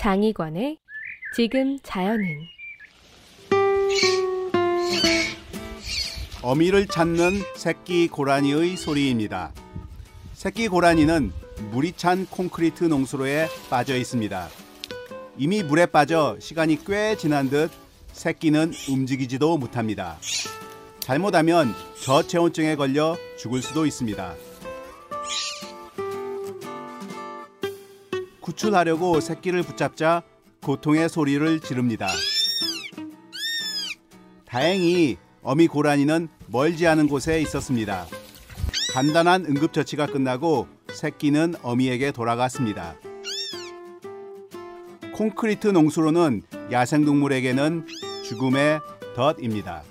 장희관의 지금 자연은 어미를 찾는 새끼 고라니의 소리입니다. 새끼 고라니는 물이 찬 콘크리트 농수로에 빠져 있습니다. 이미 물에 빠져 시간이 꽤 지난 듯 새끼는 움직이지도 못합니다. 잘못하면 저체온증에 걸려 죽을 수도 있습니다. 구출하려고 새끼를 붙잡자 고통의 소리를 지릅니다. 다행히 어미 고라니는 멀지 않은 곳에 있었습니다. 간단한 응급처치가 끝나고 새끼는 어미에게 돌아갔습니다. 콘크리트 농수로는 야생동물에게는 죽음의 덫입니다.